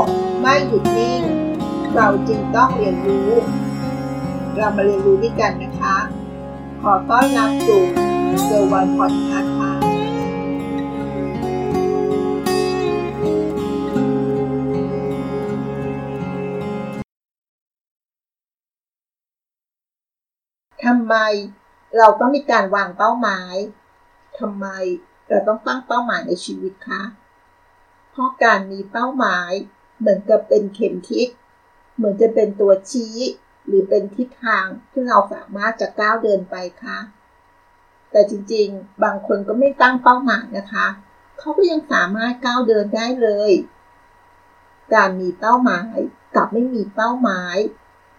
กไม่หยุดนิ่ง เราจึงต้องเรียนรู้ เรามาเรียนรู้ด้วยกันนะคะ ขอต้อนรับสู่เซอร์วันพอดคาส์ค่ะทำไมเราต้องมีการวางเป้าหมายทำไมเราต้องตั้งเป้าหมายในชีวิตคะ เพราะการมีเป้าหมาย เหมือนกับเป็นเข็มทิศ เหมือนจะเป็นตัวชี้ หรือเป็นทิศทางที่เราสามารถจะก้าวเดินไปคะแต่จริงๆ บางคนก็ไม่ตั้งเป้าหมายนะคะ เขาก็ยังสามารถก้าวเดินได้เลย การมีเป้าหมายกับไม่มีเป้าหมาย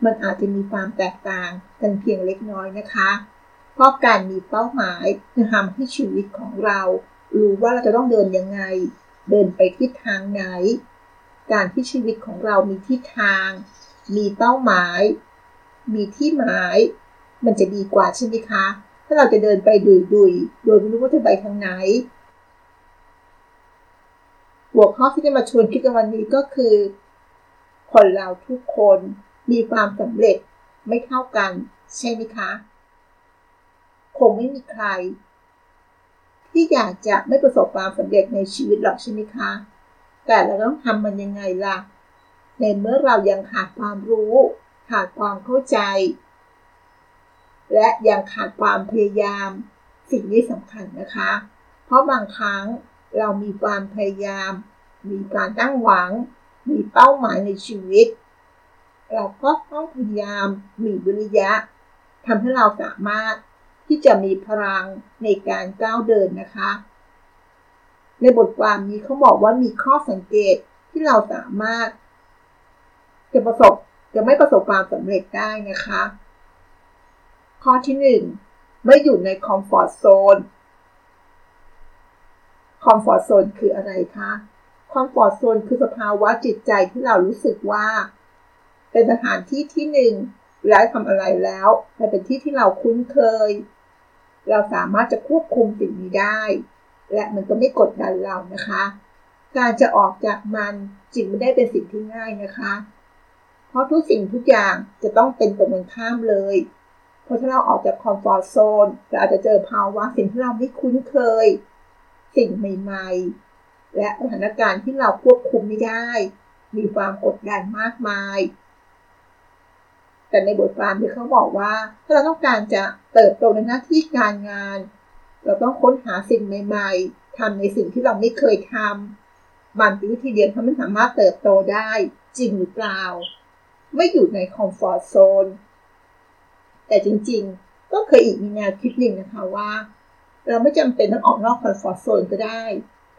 มันอาจจะมีความแตกต่างกันเพียงเล็กน้อยนะคะเพราะการมีเป้าหมายจะทำให้ชีวิตของเรา รู้ว่าเราจะต้องเดินยังไง เดินไปทิศทางไหน การที่ชีวิตของเรามีทิศทาง มีเป้าหมาย มีที่หมาย มันจะดีกว่าใช่ไหมคะ ถ้าเราจะเดินไปดุยๆโดยไม่รู้ว่าจะไปทางไหน หัวข้อที่จะมาชวนคิดกันวันนี้ก็คือ คนเราทุกคนมีความสำเร็จไม่เท่ากัน ใช่ไหมคะ คงไม่มีใคร ที่อยากจะไม่ประสบความสำเร็จในชีวิตหรอกใช่ไหมคะ แต่เราต้องทำมันยังไงล่ะ ในเมื่อเรายังขาดความรู้ ขาดความเข้าใจ และยังขาดความพยายาม สิ่งนี้สำคัญนะคะ เพราะบางครั้งเรามีความพยายาม มีการตั้งหวัง มีเป้าหมายในชีวิต เราก็ต้องพยายามมีวิริยะทำให้เราสามารถ ที่จะมีพลังในการก้าวเดินนะคะ ในบทความนี้เขาบอกว่ามีข้อสังเกตที่เราสามารถ จะประสบจะไม่ประสบความสำเร็จได้นะคะ ข้อที่หนึ่งไม่อยู่ในคอมฟอร์ทโซน comfort zone คืออะไรคะ comfort zone คือสภาวะจิตใจที่เรารู้สึกว่า เป็นสถานที่ที่หนึ่งแล้วทำอะไรแล้วมันเป็นที่ที่เราคุ้นเคย เราสามารถจะควบคุมสิ่งนี้ได้ และมันก็ไม่กดดันเรานะคะ การจะออกจากมันจริงไม่ได้เป็นสิ่งที่ง่ายนะคะ เพราะทุกสิ่งทุกอย่างจะต้องเป็นตรงกันข้ามเลย เพราะถ้าเราออกจากคอมฟอร์ทโซนเราอาจจะเจอภาวะสิ่งที่เราไม่คุ้นเคย สิ่งใหม่ๆ และสถานการณ์ที่เราควบคุมไม่ได้ มีความกดดันมากมาย แต่ในบทความที่เขาบอกว่า ถ้าเราต้องการจะเติบโตในหน้าที่การงาน เราต้องค้นหาสิ่งใหม่ๆทำในสิ่งที่เราไม่เคยทำมันเป็นวิธีเดียวที่มันสามารถเติบโตได้จริงหรือเปล่า ไม่อยู่ใน comfort zone แต่จริงๆ ก็เคยอีกมีแนวคิดหนึ่งนะคะว่า เราไม่จำเป็นต้องออกนอก comfort zone ก็ได้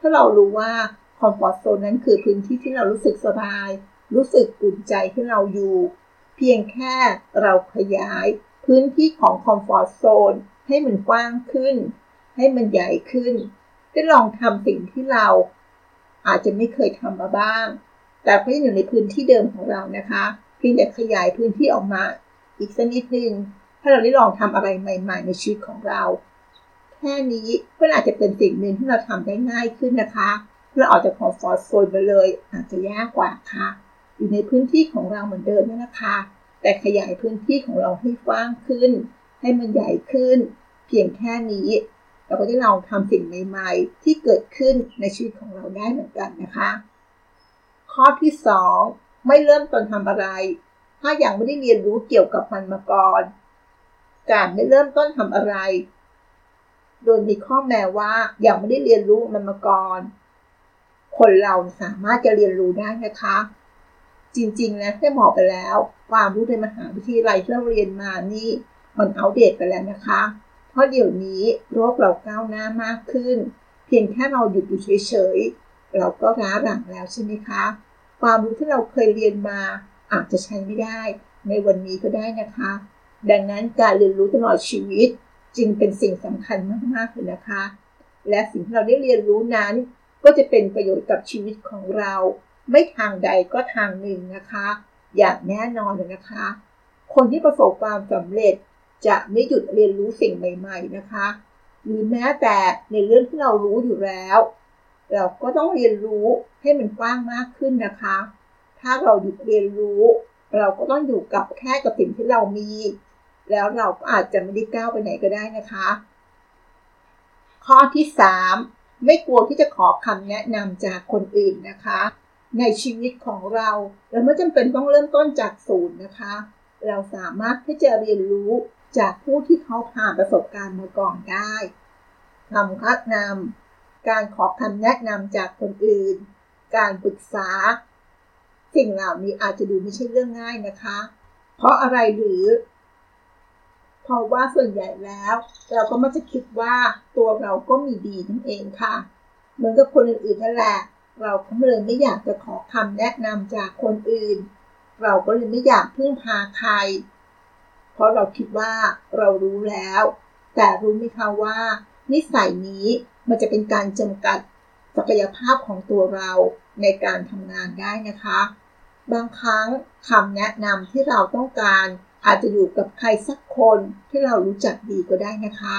ถ้าเรารู้ว่า comfort zone นั้นคือพื้นที่ที่เรารู้สึกสบาย รู้สึกอุ่นใจที่เราอยู่ เพียงแค่เราขยายพื้นที่ของ comfort zone ให้มันกว้างขึ้น ให้มันใหญ่ขึ้น ได้ลองทำสิ่งที่เราอาจจะไม่เคยทำมาบ้าง แต่ก็ยังอยู่ในพื้นที่เดิมของเรานะคะ เพียงแต่ขยายพื้นที่ออกมา อีกสักนิดนึงถ้าเราได้ลองทำอะไรใหม่ ๆ ในชีวิตของเราแค่นี้ก็อาจจะเป็นสิ่งหนึ่งที่เราทำได้ง่ายขึ้นนะคะเราออกจากคอมฟอร์ทโซนไปเลย อาจจะยากกว่าค่ะ อยู่ในพื้นที่ของเราเหมือนเดิมนี่นะคะ แต่ขยายพื้นที่ของเราให้กว้างขึ้น ให้มันใหญ่ขึ้น เพียงแค่นี้ เราก็จะลองทำสิ่งใหม่ๆ ที่เกิดขึ้นในชีวิตของเราได้เหมือนกันนะคะ ข้อที่ 2 ไม่เริ่มต้นทำอะไร ถ้ายังไม่ได้เรียนรู้เกี่ยวกับมันมาก่อน การไม่เริ่มต้นทำอะไร โดยมีข้อแม้ว่ายังไม่ได้เรียนรู้มันมาก่อน คนเราสามารถจะเรียนรู้ได้นะคะ จริงๆแล้วได้บอกไปแล้ว ความรู้ในมหาวิทยาลัยที่เราเรียนมานี่มันอัปเดตไปแล้วนะคะ เพราะเดี๋ยวนี้โลกเราก้าวหน้ามากขึ้น เพียงแค่เราหยุดอยู่เฉยๆเราก็ล้าหลังแล้วใช่ไหมคะ ความรู้ที่เราเคยเรียนมาอาจจะใช้ไม่ได้ ในวันนี้ก็ได้นะคะ ดังนั้นการเรียนรู้ตลอดชีวิตจึงเป็นสิ่งสำคัญมากๆเลยนะคะ และสิ่งที่เราได้เรียนรู้นั้น ก็จะเป็นประโยชน์กับชีวิตของเรา ไม่ทางใดก็ทางหนึ่งนะคะ อย่างแน่นอนเลยนะคะ คนที่ประสบความสำเร็จจะไม่หยุดเรียนรู้สิ่งใหม่ ๆนะคะ หรือแม้แต่ในเรื่องที่เรารู้อยู่แล้ว เราก็ต้องเรียนรู้ให้มันกว้างมากขึ้นนะคะ ถ้าเราหยุดเรียนรู้ เราก็ต้องอยู่กับแค่กับสิ่งที่เรามี แล้วเราก็อาจจะไม่ได้ก้าวไปไหนก็ได้นะคะ ข้อที่ 3 ไม่กลัวที่จะขอคำแนะนำจากคนอื่นนะคะ ในชีวิตของเรา เราไม่จำเป็นต้องเริ่มต้นจากศูนย์นะคะ เราสามารถที่จะเรียนรู้จากผู้ที่เขาผ่านประสบการณ์มาก่อนได้คำคัดนำการขอคำแนะนำจากคนอื่น การปรึกษา สิ่งเหล่านี้อาจจะดูไม่ใช่เรื่องง่ายนะคะ เพราะอะไรหรือ เพราะว่าส่วนใหญ่แล้ว เราก็มักจะคิดว่าตัวเราก็มีดีนั่นเองค่ะ เหมือนกับคนอื่นๆนั่นแหละ เราก็เลยไม่อยากจะขอคำแนะนำจากคนอื่น เราก็เลยไม่อยากพึ่งพาใคร เพราะเราคิดว่าเรารู้แล้ว แต่รู้ไหมคะว่า นิสัยนี้มันจะเป็นการจำกัดศักยภาพของตัวเราในการทำงานได้นะคะ บางครั้งคำแนะนำที่เราต้องการอาจจะอยู่กับใครสักคนที่เรารู้จักดีก็ได้นะคะ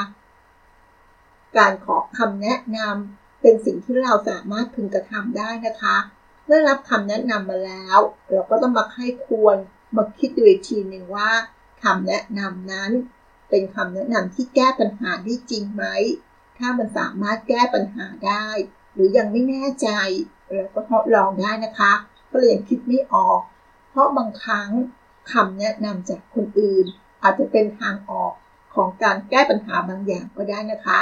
การขอคำแนะนำ เป็นสิ่งที่เราสามารถพึงกระทำได้นะคะ เมื่อรับคำแนะนำมาแล้ว เราก็ต้องมาให้ควรมาคิดดูอีกทีหนึ่งว่าคำแนะนำนั้น เป็นคำแนะนำที่แก้ปัญหาได้จริงไหม ถ้ามันสามารถแก้ปัญหาได้ หรือยังไม่แน่ใจเราก็ทดลองได้นะคะก็เลยยังคิดไม่ออก เพราะบางครั้งคำแนะนำจากคนอื่น อาจจะเป็นทางออกของการแก้ปัญหาบางอย่างก็ได้นะคะ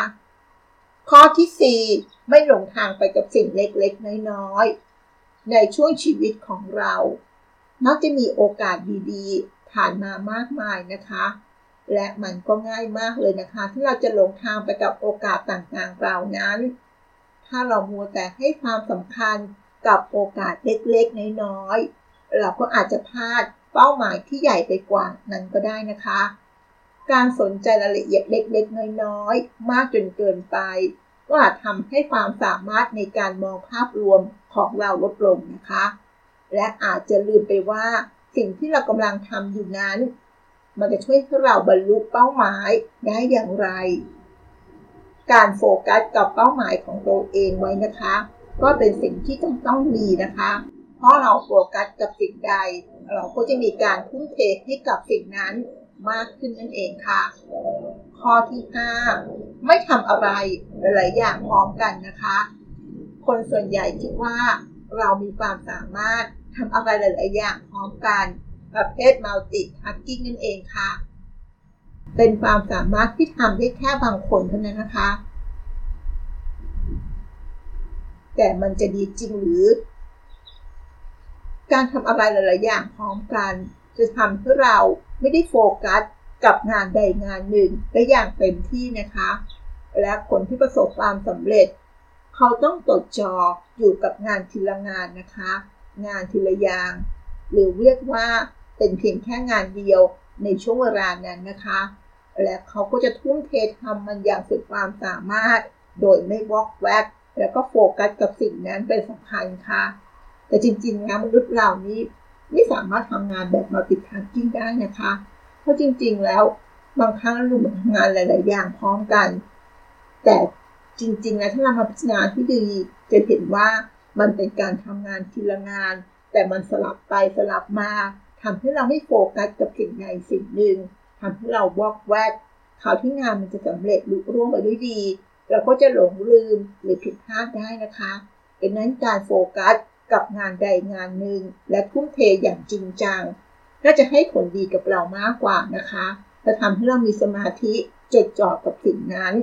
ข้อที่ 4 ไม่หลงทางไปกับสิ่งเล็กๆ น้อยๆ ในช่วงชีวิตของเรา มักจะมีโอกาสดีๆ ผ่านมามากมายนะคะ และมันก็ง่ายมากเลยนะคะ ที่เราจะหลงทางไปกับโอกาสต่างๆเหล่านั้น ถ้าเรามัวแต่ให้ความสำคัญกับโอกาสเล็กๆ น้อยๆ เราก็อาจจะพลาดเป้าหมายที่ใหญ่ไปกว่านั้นก็ได้นะคะ การสนใจรายละเอียดเล็กๆ น้อยๆ มากจนเกินไป ก็อาจทำให้ความสามารถในการมองภาพรวมของเราลดลงนะคะ และอาจจะลืมไปว่าสิ่งที่เรากำลังทำอยู่นั้น มันจะช่วยให้เราบรรลุเป้าหมายได้อย่างไร การโฟกัสกับเป้าหมายของตัวเองไว้นะคะ ก็เป็นสิ่งที่ต้องต้องมีนะคะ เพราะเราโฟกัสกับสิ่งใด เราก็จะมีการทุ่มเทให้กับสิ่งนั้น มากขึ้นนั่นเองค่ะ ข้อที่ 5 ไม่ทำอะไรหลายอย่างพร้อมกันนะคะ คนส่วนใหญ่คิดว่าเรามีความสามารถทำอะไรหลาย ๆ อย่างพร้อมกันประเภท multitasking นั่นเองค่ะ เป็นความสามารถที่ทำได้แค่บางคนเท่านั้นนะคะ แต่มันจะดีจริงหรือ การทำอะไรหลาย ๆ อย่างพร้อมกัน จะทำให้เราไม่ได้โฟกัสกับงานใดงานหนึ่งได้อย่างเต็มที่นะคะ และคนที่ประสบความสำเร็จ เขาต้องตดจออยู่กับงานทีละงานนะคะ งานทีละอย่าง หรือเรียกว่าเป็นเพียงแค่งานเดียวในช่วงเวลานั้นนะคะ และเขาก็จะทุ่มเททำมันอย่างสุดความสามารถ โดยไม่วอกแวก แล้วก็โฟกัสกับสิ่งนั้นเป็นสำคัญค่ะ แต่จริงๆแล้วมนุษย์เหล่านี้ ไม่สามารถทำงานแบบ multitasking ได้นะคะ เพราะจริงๆแล้วบางครั้งเราเหมือนทำงานหลาย ๆ อย่างพร้อมกัน แต่จริงๆแล้วถ้าเรามาพิจารณาที่ดีจะเห็นว่ามันเป็นการทำงานทีละงาน แต่มันสลับไปสลับมาทำให้เราไม่โฟกัสกับสิ่งใดสิ่งหนึ่งทำให้เราวอกแวกข่าวที่งานมันจะสำเร็จลุร่วงไปด้วยดี เราก็จะหลงลืมหรือผิดพลาดได้นะคะดังนั้นการโฟกัส กับงานใดงานหนึ่ง และทุ่มเทอย่างจริงจังก็จะให้ผลดีกับเรามากกว่านะคะจะทำให้เรามีสมาธิจดจ่อกับสิ่งนั้น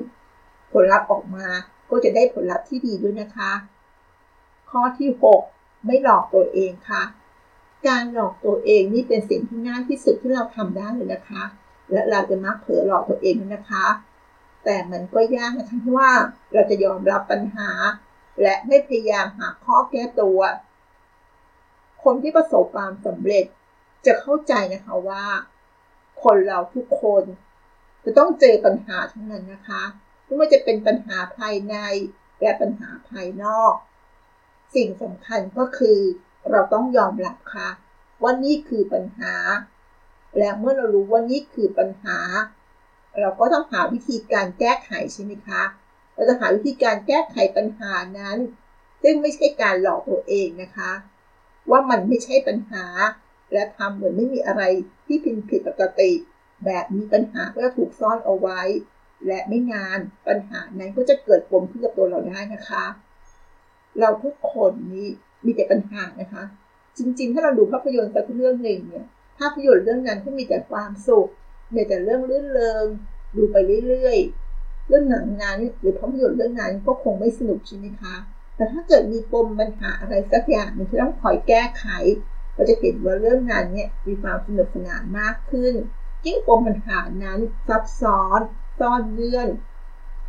ผลลัพธ์ออกมาก็จะได้ผลลัพธ์ที่ดีด้วยนะคะ ข้อที่ 6 ไม่หลอกตัวเองค่ะ การหลอกตัวเองนี่เป็นสิ่งที่ง่ายที่สุดที่เราทำได้เลยนะคะ และเราจะมักเผลอหลอกตัวเองนะคะ แต่มันก็ยากนะคะที่ว่าเราจะยอมรับปัญหา และไม่พยายามหาข้อแก้ตัว คนที่ประสบความสำเร็จจะเข้าใจนะคะว่า คนเราทุกคน จะต้องเจอปัญหาทั้งนั้นนะคะไม่ว่าจะเป็นปัญหาภายในและปัญหาภายนอก สิ่งสำคัญก็คือ เราต้องยอมรับค่ะว่านี่คือปัญหา และเมื่อเรารู้ว่านี่คือปัญหา เราก็ต้องหาวิธีการแก้ไขใช่ไหมคะ เราจะหาวิธีการแก้ไขปัญหานั้น ซึ่งไม่ใช่การหลอกตัวเองนะคะ ว่ามันไม่ใช่ปัญหา และทำเหมือนไม่มีอะไรที่ผิดผิดปกติ แบบมีปัญหาก็ถูกซ่อนเอาไว้ และไม่งานปัญหานั้นก็จะเกิดปมขึ้นกับตัวเราได้นะคะ เราทุกคนนี้มีแต่ปัญหานะคะ จริงๆ ถ้าเราดูภาพยนตร์สักเรื่องหนึ่งเนี่ยภาพยนตร์เรื่องนั้นก็มีแต่ความสุขมีแต่เรื่องลื่นเริงดูไปเรื่อยๆ เรื่องหนังนั้น หรือภาพยนตร์เรื่องนั้นก็คงไม่สนุกใช่ไหมคะ แต่ถ้าเกิดมีปมปัญหาอะไรสักอย่างที่ต้องคอยแก้ไขเราจะเห็นว่าเรื่องนั้นเนี่ยมีความสนุกสนานมากขึ้นยิ่งปมปัญหานั้นซับซ้อนซ่อนเงื่อน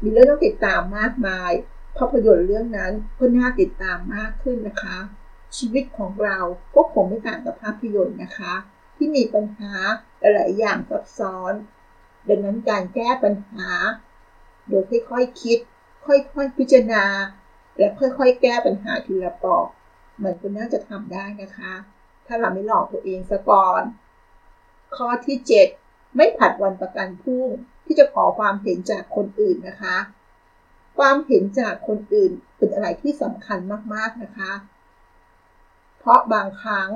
มีเรื่องต้องติดตามมากมายภาพยนตร์เรื่องนั้นก็น่าติดตามมากขึ้นนะคะ ชีวิตของเราก็คงไม่ต่างกับภาพยนตร์นะคะ ที่มีปัญหาหลายอย่างซับซ้อน ดังนั้นการแก้ปัญหา โดยค่อยๆคิด ค่อยๆพิจารณา และค่อยๆ แก้ปัญหาทีละปอกมันก็น่าจะทำได้นะคะ ถ้าเราไม่หลอกตัวเองซะก่อน ข้อที่ 7 ไม่ผัดวันประกันพรุ่งที่จะขอความเห็นจากคนอื่นนะคะ ความเห็นจากคนอื่นเป็นอะไรที่สำคัญมากๆนะคะ เพราะบางครั้ง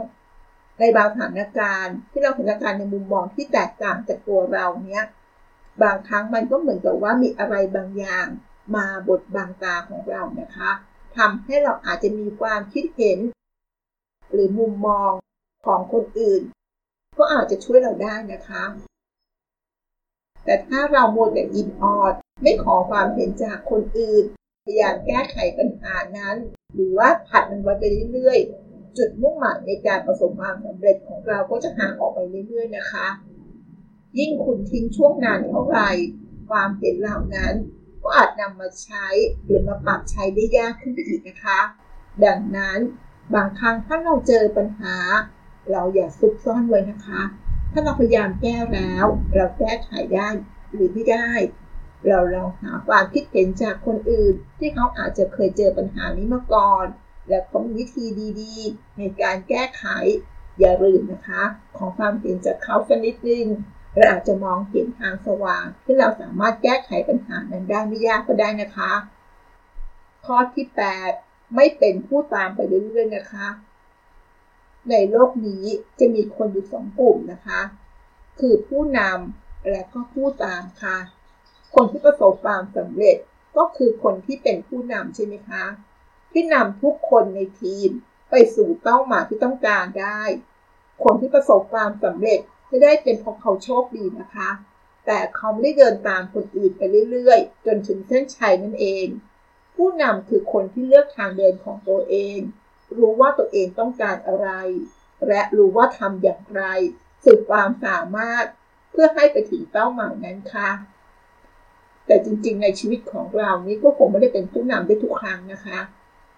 ในบางสถานการณ์ที่เราเห็นสถานการณ์ในมุมมองที่แตกต่างจากตัวเราเนี้ย บางครั้งมันก็เหมือนกับว่ามีอะไรบางอย่าง มาบดบังตาของเรานะคะทำให้เราอาจจะมีความคิดเห็น หรือมุมมองของคนอื่น ก็อาจจะช่วยเราได้นะคะ แต่ถ้าเราโมแต่ยินออด ไม่ขอความเห็นจากคนอื่นพยายามแก้ไขปัญหานั้น หรือว่าผัดมันไว้ไปเรื่อยๆ จุดมุ่งหมายในการประสบความสำเร็จของเราก็จะห่างออกไปเรื่อยๆนะคะ ยิ่งคุณทิ้งช่วงนานเท่าไหร่ความเห็นเหล่านั้น ก็อาจนำมาใช้หรือมาปรับใช้ได้ยากขึ้นไปอีกนะคะ ดังนั้นบางครั้งถ้าเราเจอปัญหา เราอย่าซุกซ่อนไว้นะคะ ถ้าเราพยายามแก้แล้ว เราแก้ไขได้หรือไม่ได้ เราลองหาความคิดเห็นจากคนอื่น ที่เขาอาจจะเคยเจอปัญหานี้มาก่อน และเขามีวิธีดีๆ ในการแก้ไขอย่าลืมนะคะ ของความเห็นจากเขาสักนิดนึง เราอาจจะมองเห็นทางสว่าง ที่เราสามารถแก้ไขปัญหานั้นได้ไม่ยากก็ได้นะคะ ข้อที่ 8 ไม่เป็นผู้ตามไปเรื่อยๆนะคะ ในโลกนี้จะมีคนอยู่สองกลุ่มนะคะ คือผู้นำและก็ผู้ตามค่ะ คนที่ประสบความสำเร็จก็คือคนที่เป็นผู้นำใช่ไหมคะ ที่นำทุกคนในทีมไปสู่เป้าหมายที่ต้องการได้ คนที่ประสบความสำเร็จ ไม่ได้เป็นเพราะเขาโชคดีนะคะ แต่เขาไม่ได้เดินตามคนอื่นไปเรื่อยๆ จนถึงเส้นชัยนั่นเอง ผู้นำคือคนที่เลือกทางเดินของตัวเอง รู้ว่าตัวเองต้องการอะไร และรู้ว่าทำอย่างไร สุดความสามารถเพื่อให้ไปถึงเป้าหมายนั้นค่ะ แต่จริงๆ ในชีวิตของเรานี้ก็คงไม่ได้เป็นผู้นำได้ทุกครั้งนะคะ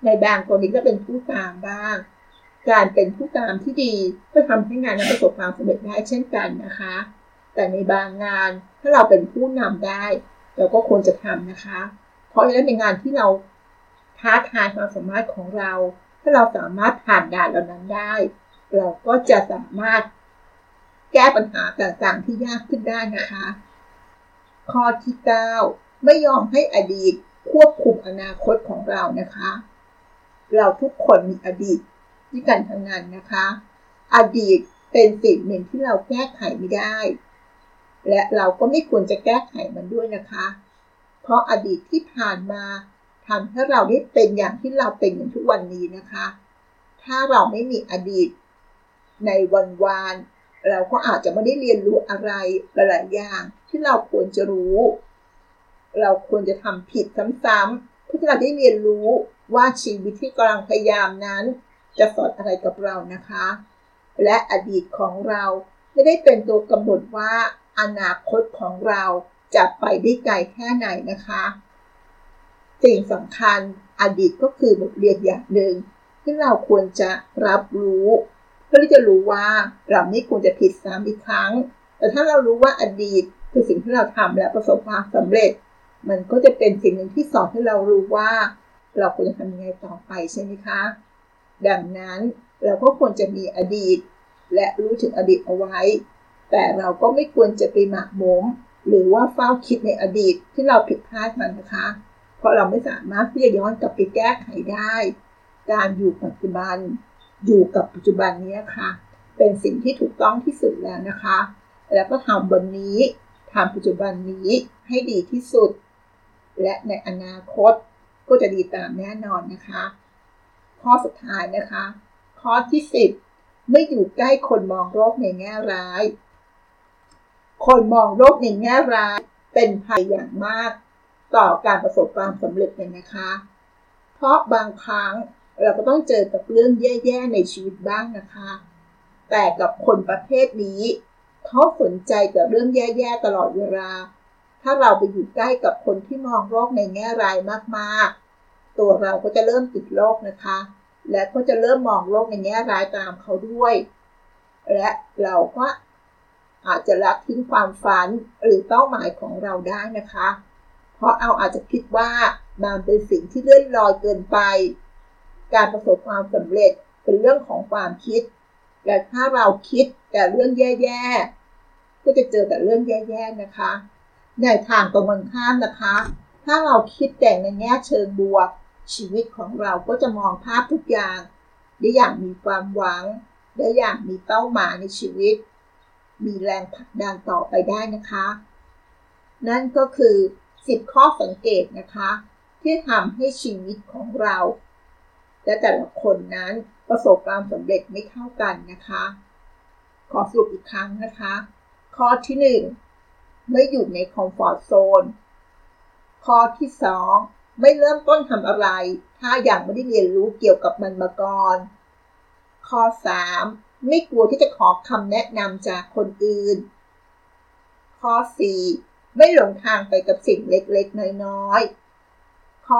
ในบางกรณีก็เป็นผู้ตามบ้าง การเป็นผู้ตามที่ดีก็ทำให้งานนั้นประสบความสำเร็จได้เช่นกันนะคะ แต่ในบางงานถ้าเราเป็นผู้นำได้ เราก็ควรจะทำนะคะ เพราะฉะนั้นเป็นงานที่เราท้าทายความสามารถของเรา ถ้าเราสามารถผ่านด่านเหล่านั้นได้ เราก็จะสามารถแก้ปัญหาต่างๆที่ยากขึ้นได้นะคะ ข้อที่ 9 ไม่ยอมให้อดีตควบคุมอนาคตของเรานะคะ เราทุกคนมีอดีต ที่การทำงานนะคะ อดีตเป็นสิ่งหนึ่งที่เราแก้ไขไม่ได้ และเราก็ไม่ควรจะแก้ไขมันด้วยนะคะ เพราะอดีตที่ผ่านมาทำให้เราได้เป็นอย่างที่เราเป็นอย่างทุกวันนี้นะคะ ถ้าเราไม่มีอดีตในวันวานเราก็อาจจะไม่ได้เรียนรู้อะไรหลายอย่างที่เราควรจะรู้ เราควรจะทำผิดซ้ำๆเพื่อที่เราได้เรียนรู้ว่าชีวิตที่กำลังพยายามนั้น จะสอนอะไรกับเรานะคะ และอดีตของเราไม่ได้เป็นตัวกำหนดว่าอนาคตของเราจะไปได้ไกลแค่ไหนนะคะ สิ่งสำคัญอดีตก็คือบทเรียนอย่างหนึ่งที่เราควรจะรับรู้ เพื่อที่จะรู้ว่าเราไม่ควรจะผิดซ้ำอีกครั้ง แต่ถ้าเรารู้ว่าอดีตคือสิ่งที่เราทำและประสบความสำเร็จ มันก็จะเป็นสิ่งหนึ่งที่สอนให้เรารู้ว่า เราควรจะทำยังไงต่อไปใช่ไหมคะ ดังนั้นเราก็ควรจะมีอดีต และรู้ถึงอดีตเอาไว้ แต่เราก็ไม่ควรจะไปหมักหมม หรือว่าเฝ้าคิดในอดีตที่เราผิดพลาดมันนะคะ เพราะเราไม่สามารถที่จะย้อนกลับไปแก้ไขได้ การอยู่ปัจจุบัน อยู่กับปัจจุบันนี้ค่ะ เป็นสิ่งที่ถูกต้องที่สุดแล้วนะคะ แล้วก็ทำวันนี้ทำปัจจุบันนี้ให้ดีที่สุด และในอนาคตก็จะดีตามแน่นอนนะคะ ข้อสุดท้ายนะคะ ข้อที่ 10 ไม่อยู่ใกล้คนมองโลกในแง่ร้าย คนมองโลกในแง่ร้ายเป็นภัยอย่างมาก ต่อการประสบความสำเร็จเลยนะคะ เพราะบางครั้งเราก็ต้องเจอกับเรื่องแย่ๆในชีวิตบ้างนะคะ แต่กับคนประเภทนี้เขาสนใจกับเรื่องแย่ๆตลอดเวลา ถ้าเราไปอยู่ใกล้กับคนที่มองโลกในแง่ร้ายมากๆ ตัวเราก็จะเริ่มติดโลกนะคะ และก็จะเริ่มมองโลกในแง่ร้ายตามเขาด้วย และเราก็อาจจะละทิ้งความฝันหรือเป้าหมายของเราได้นะคะ เพราะเอาอาจจะคิดว่ามันเป็นสิ่งที่เลื่อนลอยเกินไป การประสบความสำเร็จเป็นเรื่องของความคิด แต่ถ้าเราคิดแต่เรื่องแย่ๆ ก็จะเจอแต่เรื่องแย่ๆนะคะ ในทางตรงกันข้ามนะคะ ถ้าเราคิดแต่ในแง่เชิงบวก ชีวิตของเราก็จะมองภาพทุกอย่าง ได้อย่างมีความหวัง ได้อย่างมีเป้าหมายในชีวิต มีแรงผลักดันต่อไปได้นะคะ นั่นก็คือ 10 ข้อสังเกตนะคะ ที่ทำให้ชีวิตของเรา และแต่ละคนนั้นประสบความสำเร็จไม่เท่ากันนะคะ ขอสรุปอีกครั้งนะคะ ข้อที่ 1 ไม่อยู่ในคอมฟอร์ทโซนข้อที่ 2 ไม่เริ่มต้นทำอะไร ถ้าอยังไม่ได้เรียนรู้เกี่ยวกับมันมาก่อน ข้อ 3 ไม่กลัวที่จะขอคำแนะนำจากคนอื่น ข้อ 4 ไม่หลงทางไปกับสิ่งเล็กๆ น้อยๆ ข้อ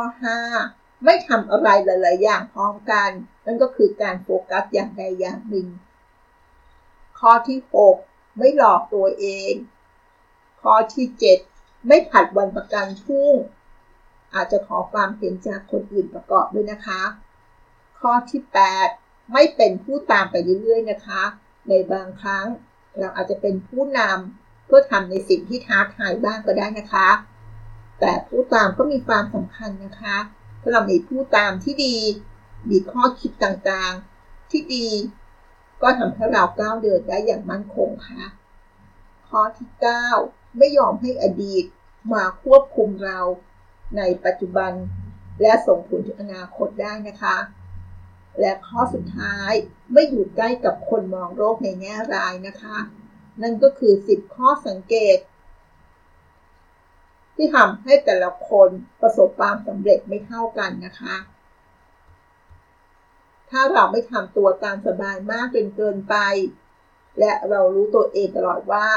5 ไม่ทำอะไรหลายๆ อย่างพร้อมกัน นั่นก็คือการโฟกัสอย่างใดอย่างหนึ่ง ข้อที่ 6 ไม่หลอกตัวเอง ข้อที่ 7 ไม่ผัดวันประกันพรุ่ง อาจจะขอความเห็นจากคนอื่นประกอบด้วยนะคะ ข้อที่ 8 ไม่เป็นผู้ตามไปเรื่อยๆนะคะ ในบางครั้งเราอาจจะเป็นผู้นำเพื่อทำในสิ่งที่ท้าทายบ้างก็ได้นะคะ แต่ผู้ตามก็มีความสำคัญนะคะถ้าเรามีผู้ตามที่ดี มีข้อคิดต่างๆ ที่ดี ก็ทำให้เราก้าวเดินได้อย่างมั่นคงค่ะ ข้อที่ 9 ไม่ยอมให้อดีตมาควบคุมเรา ในปัจจุบัน และส่งผลถึงอนาคตได้นะคะ และข้อสุดท้ายไม่อยู่ใกล้กับคนมองโลกในแง่ร้ายนะคะ นั่นก็คือ 10 ข้อสังเกต ที่ทำให้แต่ละคนประสบความสำเร็จไม่เท่ากันนะคะ ถ้าเราไม่ทำตัวตามสบายมากจนเกินไป และเรารู้ตัวเองตลอดว่า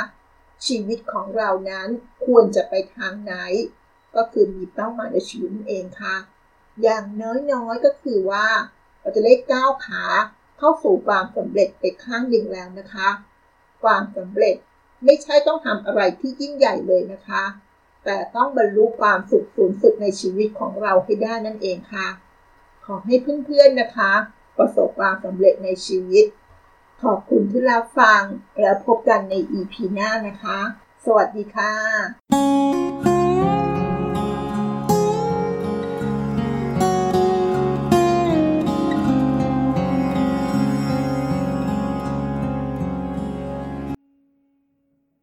ชีวิตของเรานั้นควรจะไปทางไหน ก็คือมีเป้าหมายในชีวิตนั่นเองค่ะ อย่างน้อยๆก็คือว่าเราจะได้ก้าวขาเข้าสู่ความสำเร็จไปข้างหนึ่งแล้วนะคะ ความสำเร็จไม่ใช่ต้องทำอะไรที่ยิ่งใหญ่เลยนะคะ แต่ต้องบรรลุความสุขสูงสุดในชีวิตของเราให้ได้นั่นเองค่ะ ขอให้เพื่อนๆนะคะ ประสบความสำเร็จในชีวิต ขอบคุณที่รับฟังแล้วพบกันใน EP หน้านะคะ สวัสดีค่ะ